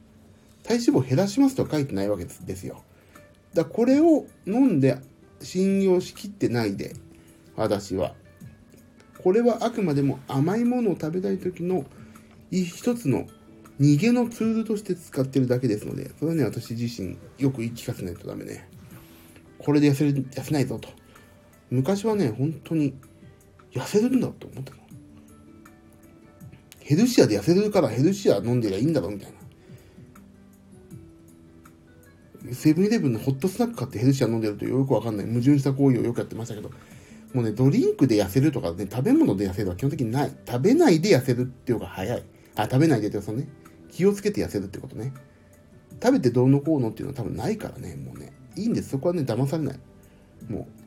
体脂肪を減らしますとは書いてないわけですよ。だこれを飲んで信用しきってないで、私は。これはあくまでも甘いものを食べたい時の一つの逃げのツールとして使ってるだけですので、それはね、私自身よく言い聞かせないとダメね。これで痩せる、痩せないぞと。昔はね、本当に痩せるんだと思ってたの。ヘルシアで痩せるからヘルシア飲んでりゃいいんだろみたいな。セブンイレブンのホットスナック買ってヘルシア飲んでるとよくわかんない矛盾した行為をよくやってましたけど、もうね、ドリンクで痩せるとかね、食べ物で痩せるは基本的にない。食べないで痩せるっていうのが早い。あ、食べないでってそのね、気をつけて痩せるってことね。食べてどうのこうのっていうのは多分ないからね、もうね。いいんです。そこはね、騙されない。もう。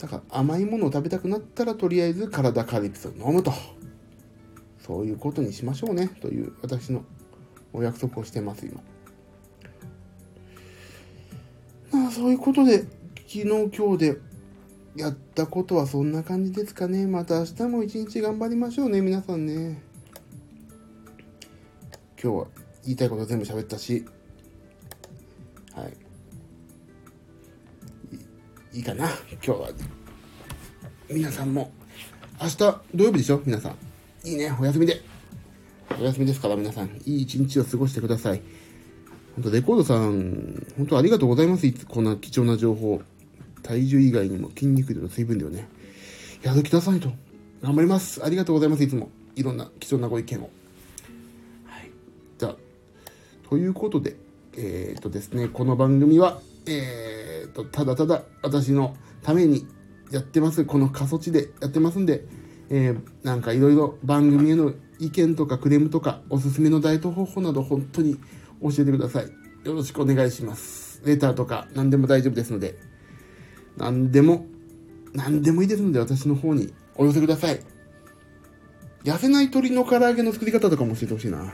だから甘いものを食べたくなったらとりあえず体カリピスを飲むと。そういうことにしましょうね。という私のお約束をしてます、今。まあそういうことで、昨日今日でやったことはそんな感じですかね。また明日も一日頑張りましょうね、皆さんね。今日は言いたいこと全部喋ったし、はい。いいかな、今日は。皆さんも、明日土曜日でしょ？皆さん。いいね、お休みで。お休みですから皆さん、いい一日を過ごしてください。本当レコードさん、本当ありがとうございます。こんな貴重な情報。体重以外にも筋肉量の水分量ね。やる気出さないと。頑張ります。ありがとうございます。いつも。いろんな貴重なご意見を。じゃあ、ということで、えっ、ー、とですね、この番組は、えっ、ー、と、ただただ私のためにやってます。この過疎地でやってますんで、えー、なんかいろいろ番組への意見とかクレームとか、おすすめのダイエット方法など本当に教えてください。よろしくお願いします。レターとか何でも大丈夫ですので、何でも、何でもいいですので私の方にお寄せください。痩せない鶏の唐揚げの作り方とかも教えてほしいな。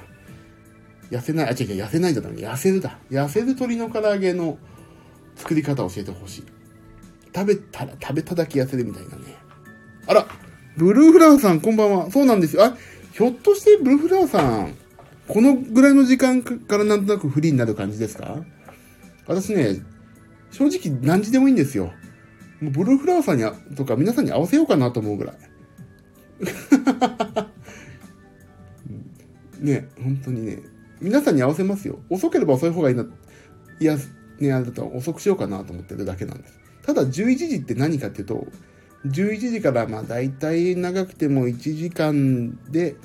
痩せない、あ、違う違う、痩せないじゃない、痩せるだ。痩せる鶏の唐揚げの作り方を教えてほしい。食べたら、食べただけ痩せるみたいなね。あら、ブルーフラワーさん、こんばんは。そうなんですよ。あ、ひょっとしてブルーフラワーさん、このぐらいの時間からなんとなくフリーになる感じですか？私ね、正直何時でもいいんですよ。もうブルーフラワーさんにとか皆さんに合わせようかなと思うぐらい。ね、本当にね、皆さんに合わせますよ。遅ければ遅い方がいいな。いや、ね、あれだと遅くしようかなと思ってるだけなんです。ただ11時って何かっていうと、11時からまあ大体長くても1時間で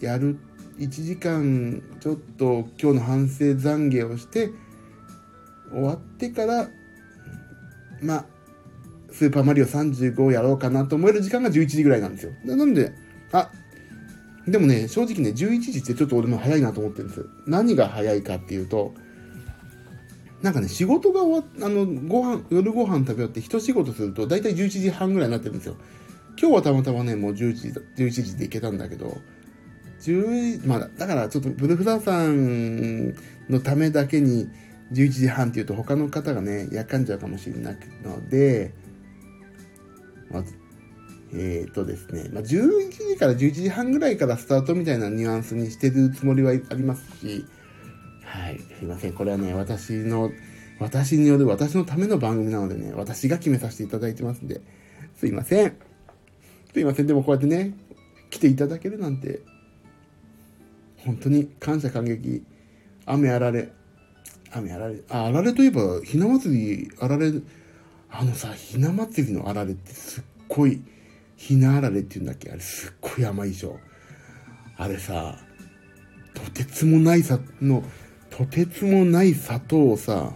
やる、1時間ちょっと今日の反省懺悔をして終わってから、まあ、スーパーマリオ35をやろうかなと思える時間が11時ぐらいなんですよ。なので、あ、でもね、正直ね、11時ってちょっと俺も早いなと思ってるんです。何が早いかっていうと、なんかね、仕事が終わっ、あの、ご飯、夜ご飯食べ終わって一仕事すると、だいたい11時半ぐらいになってるんですよ。今日はたまたまね、もう11時、11時で行けたんだけど、10、まあ、だからちょっとブルフラーさんのためだけに11時半っていうと他の方がね、やかんじゃうかもしれないので、まず、えっ、ー、とですね、まあ、11時から11時半ぐらいからスタートみたいなニュアンスにしてるつもりはありますし、はい、すいません。これはね、私の、私による私のための番組なのでね、私が決めさせていただいてますんで、すいません。すいません。でもこうやってね、来ていただけるなんて、本当に感謝感激。雨あられ。雨あられ。あ、あられといえば、ひな祭り、あられ、あのさ、ひな祭りのあられってすっごい、ひなあられって言うんだっけ？あれすっごい甘いでしょ？あれさ、とてつもないさ、の、とてつもない砂糖をさ、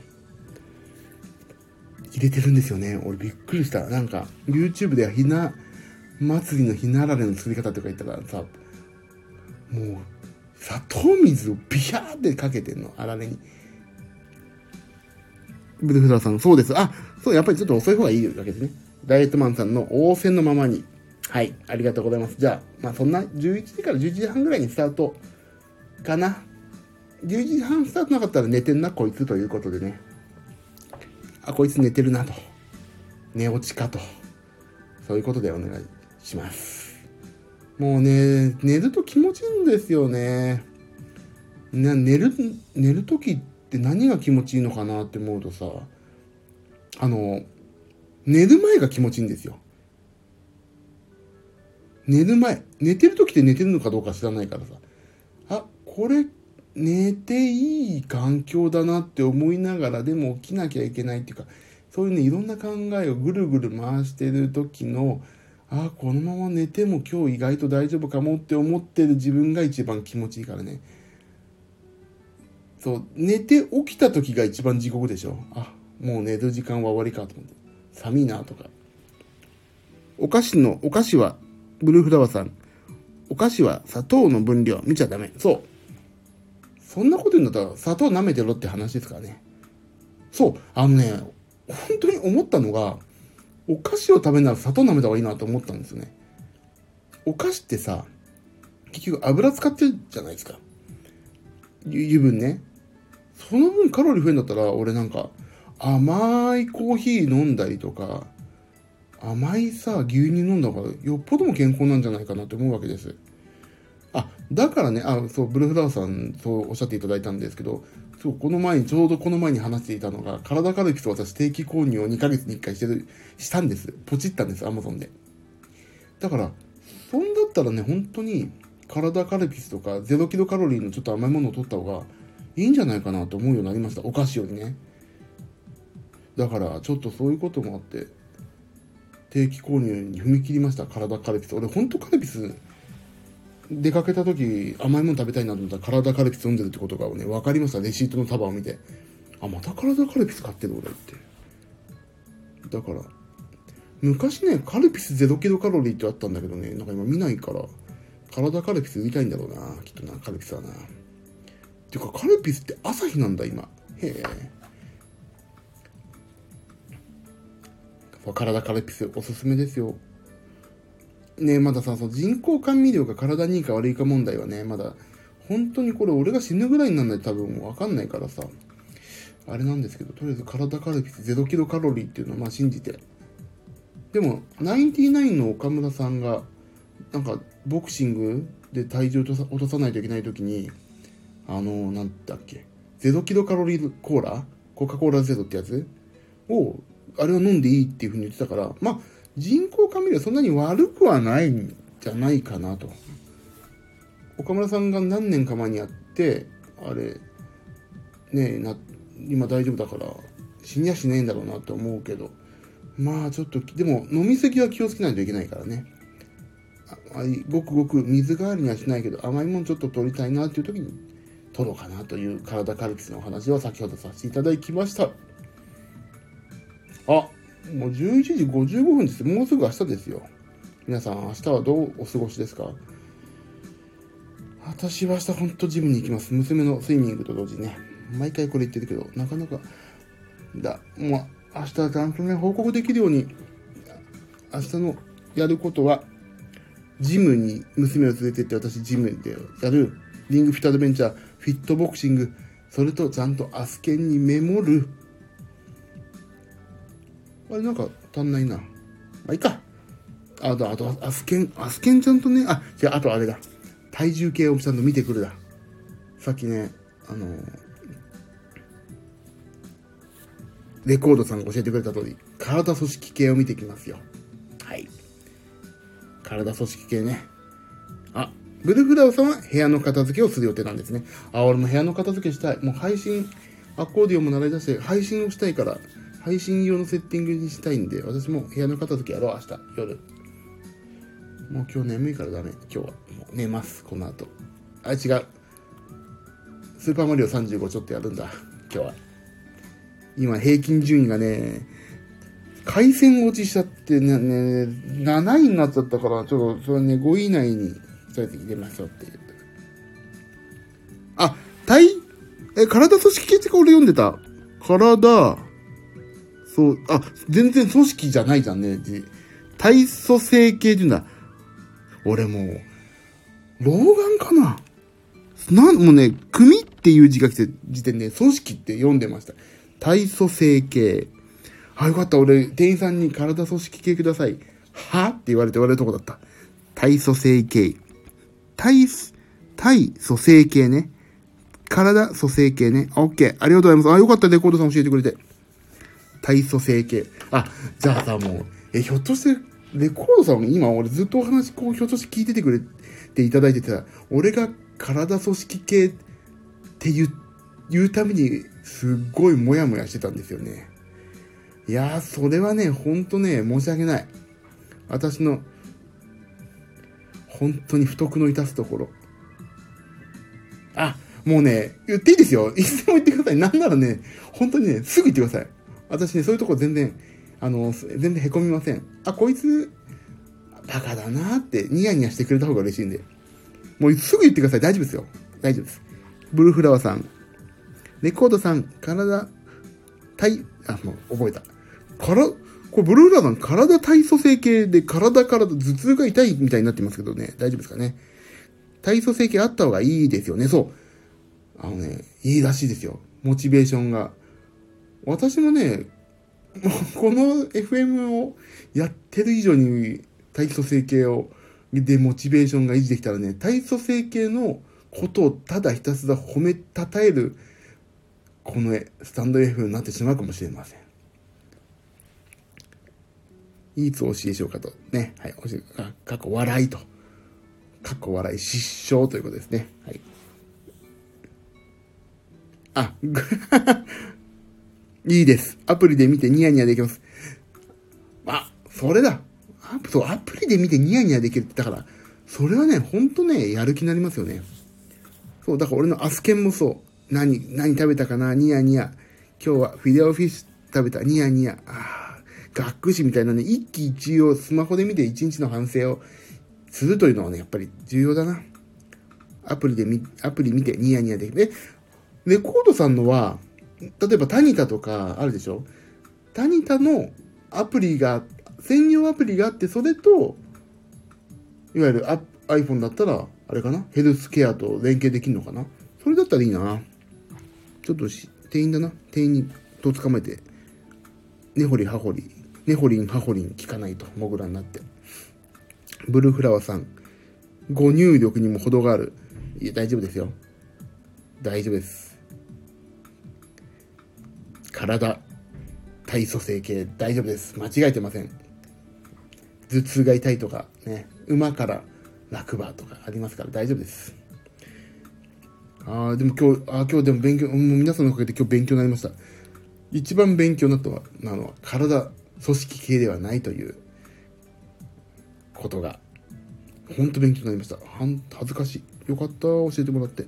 入れてるんですよね。俺びっくりした。なんか、YouTube ではひな祭りのひなあられの作り方とか言ったらさ、もう、砂糖水をビシャーってかけてんの、あられに。ブルフラーさん、そうです。あ、そう、やっぱりちょっと遅い方がいいわけですね。ダイエットマンさんの応戦のままに。はい、ありがとうございます。じゃあ、まあそんな11時から11時半ぐらいにスタートかな。11時半スタートなかったら寝てんな、こいつということでね。あ、こいつ寝てるなと。寝落ちかと。そういうことでお願いします。もうね、寝ると気持ちいいんですよね。な寝る、寝るときって何が気持ちいいのかなって思うとさ、あの、寝る前が気持ちいいんですよ。寝る前。寝てる時って寝てるのかどうか知らないからさ。あ、これ、寝ていい環境だなって思いながら、でも起きなきゃいけないっていうか、そういうね、いろんな考えをぐるぐる回してる時の、あ、このまま寝ても今日意外と大丈夫かもって思ってる自分が一番気持ちいいからね。そう、寝て起きた時が一番地獄でしょ。あ、もう寝る時間は終わりかと思って。寒いなとか。お菓子の、お菓子はブルーフラワーさん、お菓子は砂糖の分量見ちゃダメ。そう。そんなこと言うんだったら砂糖舐めてろって話ですからね。そう。あのね、本当に思ったのが、お菓子を食べなら砂糖舐めた方がいいなと思ったんですよね。お菓子ってさ、結局油使ってるじゃないですか。油分ね。その分カロリー増えんだったら、俺なんか、甘いコーヒー飲んだりとか、甘いさ、牛乳飲んだ方がよっぽども健康なんじゃないかなって思うわけです。あ、だからね、あ、そう、ブルーフラワーさん、そうおっしゃっていただいたんですけど、そう、この前に、ちょうどこの前に話していたのが、体カルピスを私定期購入を2ヶ月に1回してる、したんです。ポチったんです、アマゾンで。だから、そんだったらね、本当に、体カルピスとか、0キロカロリーのちょっと甘いものを取った方がいいんじゃないかなと思うようになりました。お菓子よりね。だから、ちょっとそういうこともあって、定期購入に踏み切りました。体カルピス。俺、ほんとカルピス、出かけた時、甘いもの食べたいなと思ったら、体カルピス飲んでるってことがね、分かりました。レシートの束を見て。あ、また体カルピス買ってる俺って。だから、昔ね、カルピス0キロカロリーってあったんだけどね、なんか今見ないから、体カルピス売りたいんだろうな、きっとな、カルピスはな。ていうか、カルピスって朝日なんだ、今。へえ。体カルピスおすすめですよ。ねえまださ、その人工甘味料が体にいいか悪いか問題はね、まだ、本当にこれ俺が死ぬぐらいになんないと多分わかんないからさ、あれなんですけど、とりあえず体カルピス0キロカロリーっていうのはまあ信じて。でも、ナインティナインの岡村さんが、なんか、ボクシングで体重落とさないといけないときに、あの、なんだっけ、0キロカロリーコーラコカ・コーラゼロってやつをあれを飲んでいいっていうふうに言ってたから、まあ、人工甘味料そんなに悪くはないんじゃないかなと。岡村さんが何年か前にやって、あれ、ねえ、な、今大丈夫だから、死にやしないんだろうなって思うけど、まあちょっと、でも飲みすぎは気をつけないといけないからね。あごくごく水代わりにはしないけど、甘いもんちょっと取りたいなっていう時に、取ろうかなという体カルピスのお話を先ほどさせていただきました。あ、もう11時55分です。もうすぐ明日ですよ。皆さん、明日はどうお過ごしですか？私は明日ほんとジムに行きます。娘のスイミングと同時にね。毎回これ言ってるけど、なかなか、だ、もう明日ちゃんとね、報告できるように、明日のやることは、ジムに娘を連れてって私ジムでやるリングフィットアドベンチャー、フィットボクシング、それとちゃんとアスケンにメモるあれなんか足んないな。まあ、いいか。あと、あと、アスケン、アスケンちゃんとね、あ、じゃあ、あとあれだ。体重計をちゃんと見てくるだ。さっきね、あのレコードさんが教えてくれた通り、体組織系を見てきますよ。はい。体組織系ね。あ、ブルフラウさんは部屋の片付けをする予定なんですね。あ、俺も部屋の片付けしたい。もう配信、アコーディオンも習い出して配信をしたいから、配信用のセッティングにしたいんで、私も部屋の片付けやろう、明日、夜。もう今日眠いからダメ。今日は。もう寝ます、この後。あ、違う。スーパーマリオ35ちょっとやるんだ、今日は。今、平均順位がね、回線落ちしちゃってね、ね7位になっちゃったから、ちょっと、それね、5位以内に、そうやって入れましょうって言って。体、え、体組織系ってか俺読んでた。体、そう、あ、全然組織じゃないじゃんね。体組成系って言うんだ。俺もう、老眼かななんもうね、組っていう字が来て時点で組織って読んでました。体組成系。あ、よかった。俺、店員さんに体組織系ください。はって言われて言われるとこだった。体組成系。体、体組成系ね。体組成系ね。オッケー。ありがとうございます。あ、よかった。レコードさん教えてくれて。体組成系。あ、じゃあさ、もう、え、ひょっとして、レコードさん今俺ずっとお話こう、ひょっとして聞いててくれていただいてた俺が体組織系って言う、言うために、すっごいモヤモヤしてたんですよね。いやー、それはね、ほんとね、申し訳ない。私の、本当に不徳の致すところ。あ、もうね、言っていいですよ。いつでも言ってください。なんならね、本当にね、すぐ言ってください。私ね、そういうとこ全然、あの、全然凹みません。あ、こいつ、バカだなって、ニヤニヤしてくれた方が嬉しいんで。もうすぐ言ってください。大丈夫ですよ。大丈夫です。ブルーフラワーさん。レコードさん、体、体、あ、もう覚えた。から、これブルーフラワーさん、体体組成系で体から頭痛が痛いみたいになってますけどね。大丈夫ですかね。体組成系あった方がいいですよね。そう。あのね、いいらしいですよ。モチベーションが。私もね、この FM をやってる以上に体組成系をでモチベーションが維持できたらね、体組成系のことをただひたすら褒めたたえる、このスタンド F になってしまうかもしれません。いつお教えしようかと。ね。はい。教え、あ、過去笑いと。過去笑い失笑ということですね。はい。あ、いいです。アプリで見てニヤニヤできます。あ、それだ。アプそう、アプリで見てニヤニヤできるって、だから、それはね、ほんとね、やる気になりますよね。そう、だから俺のアスケンもそう。何、何食べたかな？ニヤニヤ。今日はフィデオフィッシュ食べた。ニヤニヤ。ああ、学士みたいなね、一喜一憂をスマホで見て一日の反省をするというのはね、やっぱり重要だな。アプリで見、アプリ見てニヤニヤできる。え、レコードさんのは、例えばタニタとかあるでしょ？タニタのアプリが専用アプリがあって、それと、いわゆる iPhone だったら、あれかな？ヘルスケアと連携できるのかな？それだったらいいな。ちょっと、店員だな。店員と捕まえて、根掘り葉掘り、根掘りん葉掘りん聞かないと、モグラになって。ブルーフラワーさん、ご入力にも程がある。いや、大丈夫ですよ。大丈夫です。体、体組成系、大丈夫です。間違えてません。頭痛が痛いとか、ね、馬から落馬とかありますから大丈夫です。ああ、でも今日、ああ今日でも勉強、もう皆さんのおかげで今日勉強になりました。一番勉強になったのは、体、組織系ではないということが、本当勉強になりました。はん恥ずかしい。よかった、教えてもらって。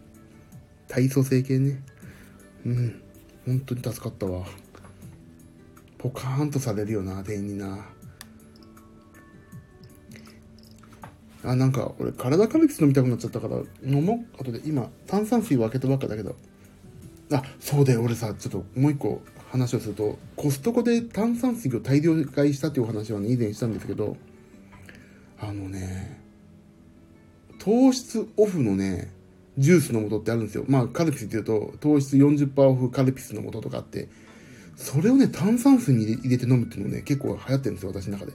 体組成系ね。うん。本当に助かったわ。ポカーンとされるよな、店員にな。あ、なんか、俺、体カルピス飲みたくなっちゃったから、飲もう。後で、今、炭酸水を開けたばっかだけど。あ、そうで、俺さ、ちょっともう一個話をすると、コストコで炭酸水を大量買いしたっていうお話はね、以前したんですけど、あのね、糖質オフのね、ジュースの素ってあるんですよ。まあ、カルピスって言うと、糖質40%オフカルピスの素とかあって、それをね、炭酸水に入れて飲むっていうのね、結構流行ってるんですよ、私の中で。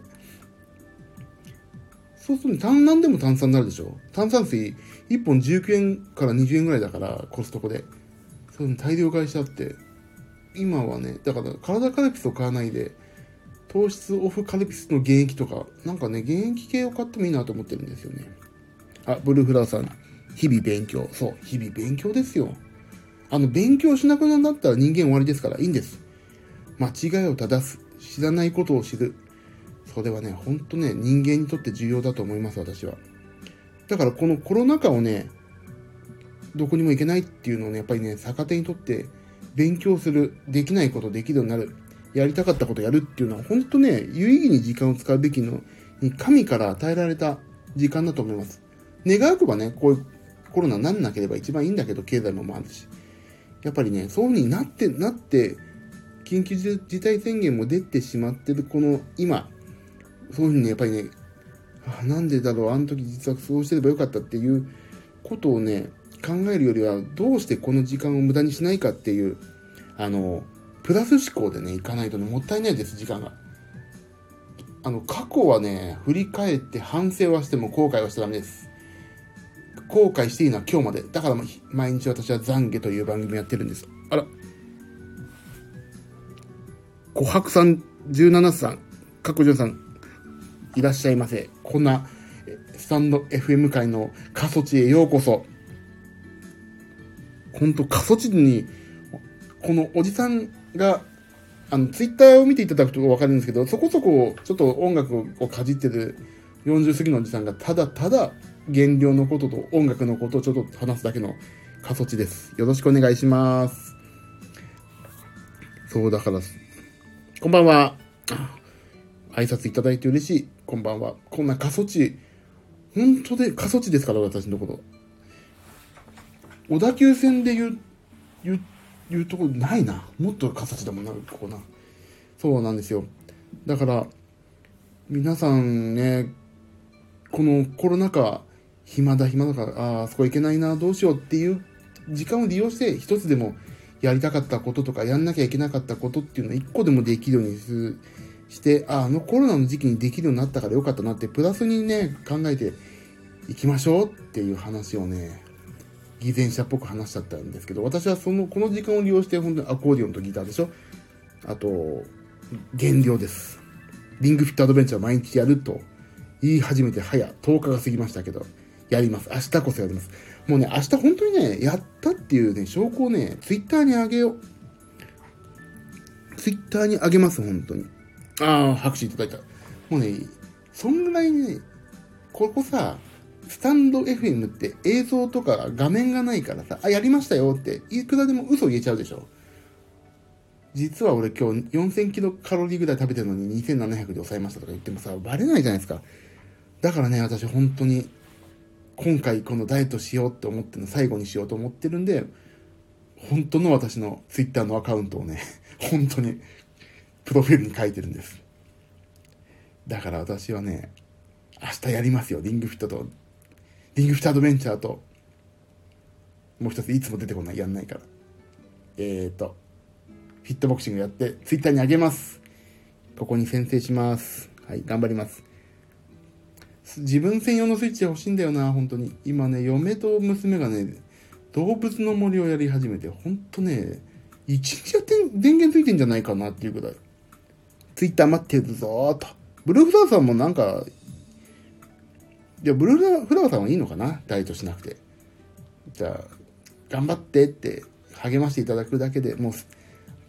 そうすると単何でも炭酸になるでしょ。炭酸水1本19円から20円ぐらいだからコストコで。そういうの大量買いしちゃって。今はねだから体カルピスを買わないで糖質オフカルピスの原液とかなんかね原液系を買ってもいいなと思ってるんですよね。あブルーフラーさん。日々勉強。そう日々勉強ですよ。あの勉強しなくなったら人間終わりですからいいんです。間違いを正す知らないことを知る。それはね、ほんとね、人間にとって重要だと思います、私は。だからこのコロナ禍をね、どこにも行けないっていうのをね、やっぱりね、逆手にとって勉強する、できないことできるようになる、やりたかったことやるっていうのは、ほんとね、有意義に時間を使うべきのに、神から与えられた時間だと思います。願わくばね、こういう、コロナなんなければ一番いいんだけど、経済も回るし。やっぱりね、そういう風になって、なって、緊急事態宣言も出てしまってるこの今、そういう風にね、やっぱりね、なんでだろう、あの時実はそうしてればよかったっていうことをね、考えるよりは、どうしてこの時間を無駄にしないかっていう、あの、プラス思考でね、いかないとね、もったいないです、時間が。あの、過去はね、振り返って反省はしても後悔はしちゃダメです。後悔していいのは今日まで。だから毎日私は懺悔という番組やってるんです。あら。琥珀さん、17さん、かこじょさん、いらっしゃいませ。こんな、スタンド FM 界の過疎地へようこそ。ほんと過疎地に、このおじさんがあの、ツイッターを見ていただくとわかるんですけど、そこそこちょっと音楽をかじってる40過ぎのおじさんがただただ減量のことと音楽のことをちょっと話すだけの過疎地です。よろしくお願いします。そうだから、こんばんは。挨拶いただいて嬉しい。こんばんは。こんな過疎地、本当で過疎地ですから、私のころ。小田急線で言う、言いうとこないな。もっと形だもんな、ここな。そうなんですよ。だから、皆さんね、このコロナ禍、暇だ暇だから、ああ、そこ行けないな、どうしようっていう時間を利用して、一つでもやりたかったこととか、やんなきゃいけなかったことっていうのを一個でもできるようにするして、ああのコロナの時期にできるようになったからよかったなって、プラスにね、考えていきましょうっていう話をね、偽善者っぽく話しちゃったんですけど、私はその、この時間を利用して、本当にアコーディオンとギターでしょ？あと、減量です。リングフィットアドベンチャー毎日やると言い始めて早10日が過ぎましたけど、やります。明日こそやります。もうね、明日本当にね、やったっていうね、証拠をね、ツイッターにあげよう。ツイッターにあげます、本当に。ああ、拍手いただいた。もうね、そんぐらいね、ここさ、スタンド FM って映像とか画面がないからさ、あ、やりましたよって、いくらでも嘘言えちゃうでしょ。実は俺今日4000キロカロリーぐらい食べてるのに2700で抑えましたとか言ってもさ、バレないじゃないですか。だからね、私本当に、今回このダイエットしようって思っての最後にしようと思ってるんで、本当の私の Twitter のアカウントをね、本当に、プロフィールに書いてるんです。だから私はね、明日やりますよ、リングフィットとリングフィットアドベンチャーと、もう一ついつも出てこない、やんないから。えーと、フィットボクシングやって、ツイッターにあげます。ここに先制します。はい、頑張ります。自分専用のスイッチ欲しいんだよな、本当に。今ね、嫁と娘がね、動物の森をやり始めて、ほんとね、一日やって電源ついてんじゃないかなっていうぐらい。ツイッター待ってるぞーと。ブルーフラワーさんもなんかじゃあ、ブルーフラワーさんはいいのかな？ダイエットしなくて。じゃあ、頑張ってって励ましていただくだけでもう、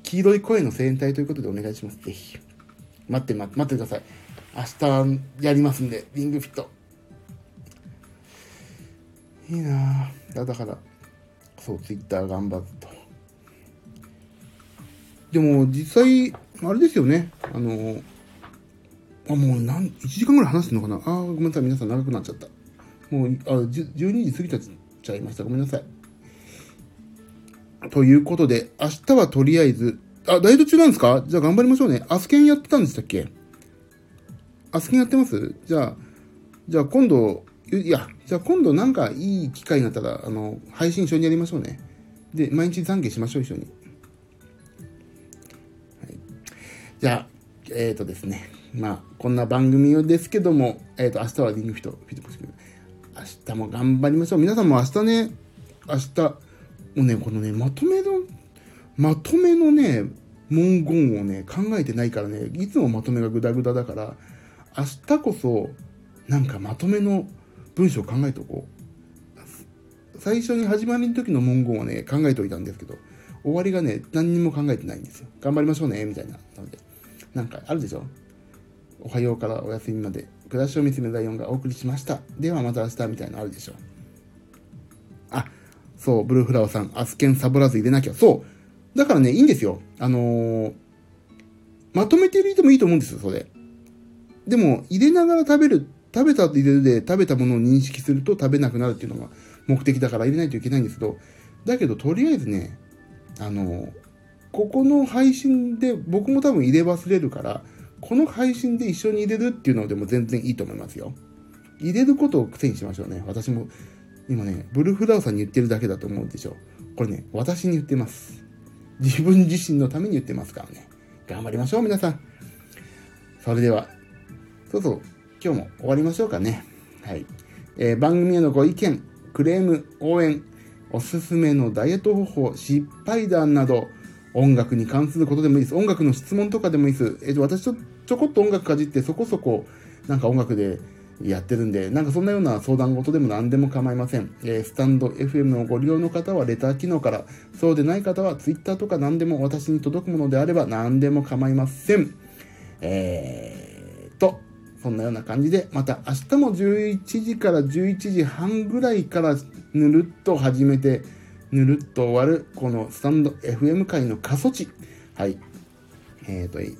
黄色い声の声援隊ということでお願いします。ぜひ。待って、待って、待ってください。明日やりますんで、リングフィット。いいなぁ。だから、そう、ツイッター頑張ると。でも、実際、あれですよね。あの、あ、もう何、1時間ぐらい話してんのかなあごめんなさい。皆さん長くなっちゃった。もう、あ、12時過ぎちゃいました。ごめんなさい。ということで、明日はとりあえず、あ、ダイエット中なんですか？じゃあ頑張りましょうね。アスケンやってたんでしたっけ？アスケンやってます？じゃあ、じゃあ今度、いや、じゃあ今度なんかいい機会になったら、あの、配信一緒にやりましょうね。で、毎日懺悔しましょう、一緒に。はい、じゃあ、えっ、ー、とですね。まあ、こんな番組ですけども、えっ、ー、と、明日はリングフィット、フィットボクシング。明日も頑張りましょう。皆さんも明日ね、明日、もうね、このね、まとめの、まとめのね、文言をね、考えてないからね、いつもまとめがグダグダだから、明日こそ、なんかまとめの文章を考えておこう。最初に始まりの時の文言をね、考えておいたんですけど、終わりがね、何にも考えてないんですよ。頑張りましょうね、みたいな。なので、なんかあるでしょおはようからお休みまで、暮らしを見つめるライオンがお送りしました。ではまた明日みたいなのあるでしょ。あ、そう、ブルーフラワーさん、アスケンサボらず入れなきゃ。そう。だからね、いいんですよ。あのー、まとめて入れてもいいと思うんですよ、それ。でも、入れながら食べる食べた入れるで食べたものを認識すると食べなくなるっていうのが目的だから入れないといけないんですけど、だけどとりあえずね、あの、ここの配信で僕も多分入れ忘れるから、この配信で一緒に入れるっていうのでも全然いいと思いますよ。入れることを癖にしましょうね。私も、今ね、ブルーフラウさんに言ってるだけだと思うんでしょ。これね、私に言ってます。自分自身のために言ってますからね。頑張りましょう、皆さん。それでは、そうそう、今日も終わりましょうかね。はい。えー、番組へのご意見、クレーム、応援、おすすめのダイエット方法、失敗談など、音楽に関することでもいいです。音楽の質問とかでもいいです。えっ、と、私ちょ、ちょこっと音楽かじってそこそこ、なんか音楽でやってるんで、なんかそんなような相談事でも何でも構いません。えー、スタンド FM のご利用の方はレター機能から、そうでない方は Twitter とか何でも私に届くものであれば何でも構いません。えーと、そんなような感じで、また明日も11時から11時半ぐらいからぬるっと始めて、ぬるっと終わる、このスタンド FM 界の過疎地。はい。えっ、ー、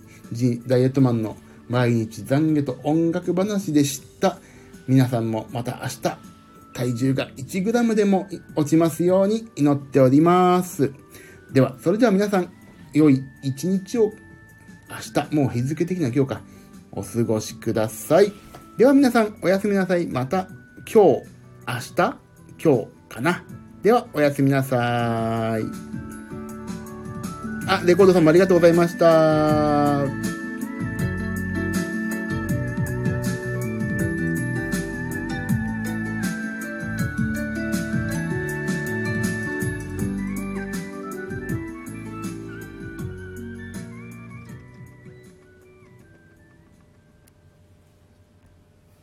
と、ダイエットマンの毎日懺悔と音楽話でした。皆さんもまた明日、体重が 1g でも落ちますように祈っております。では、それでは皆さん、良い一日を明日、もう日付的な今日か、お過ごしください。では皆さん、おやすみなさい。また今日、明日、今日かな。では、おやすみなさい。あ、レコードさんもありがとうございました。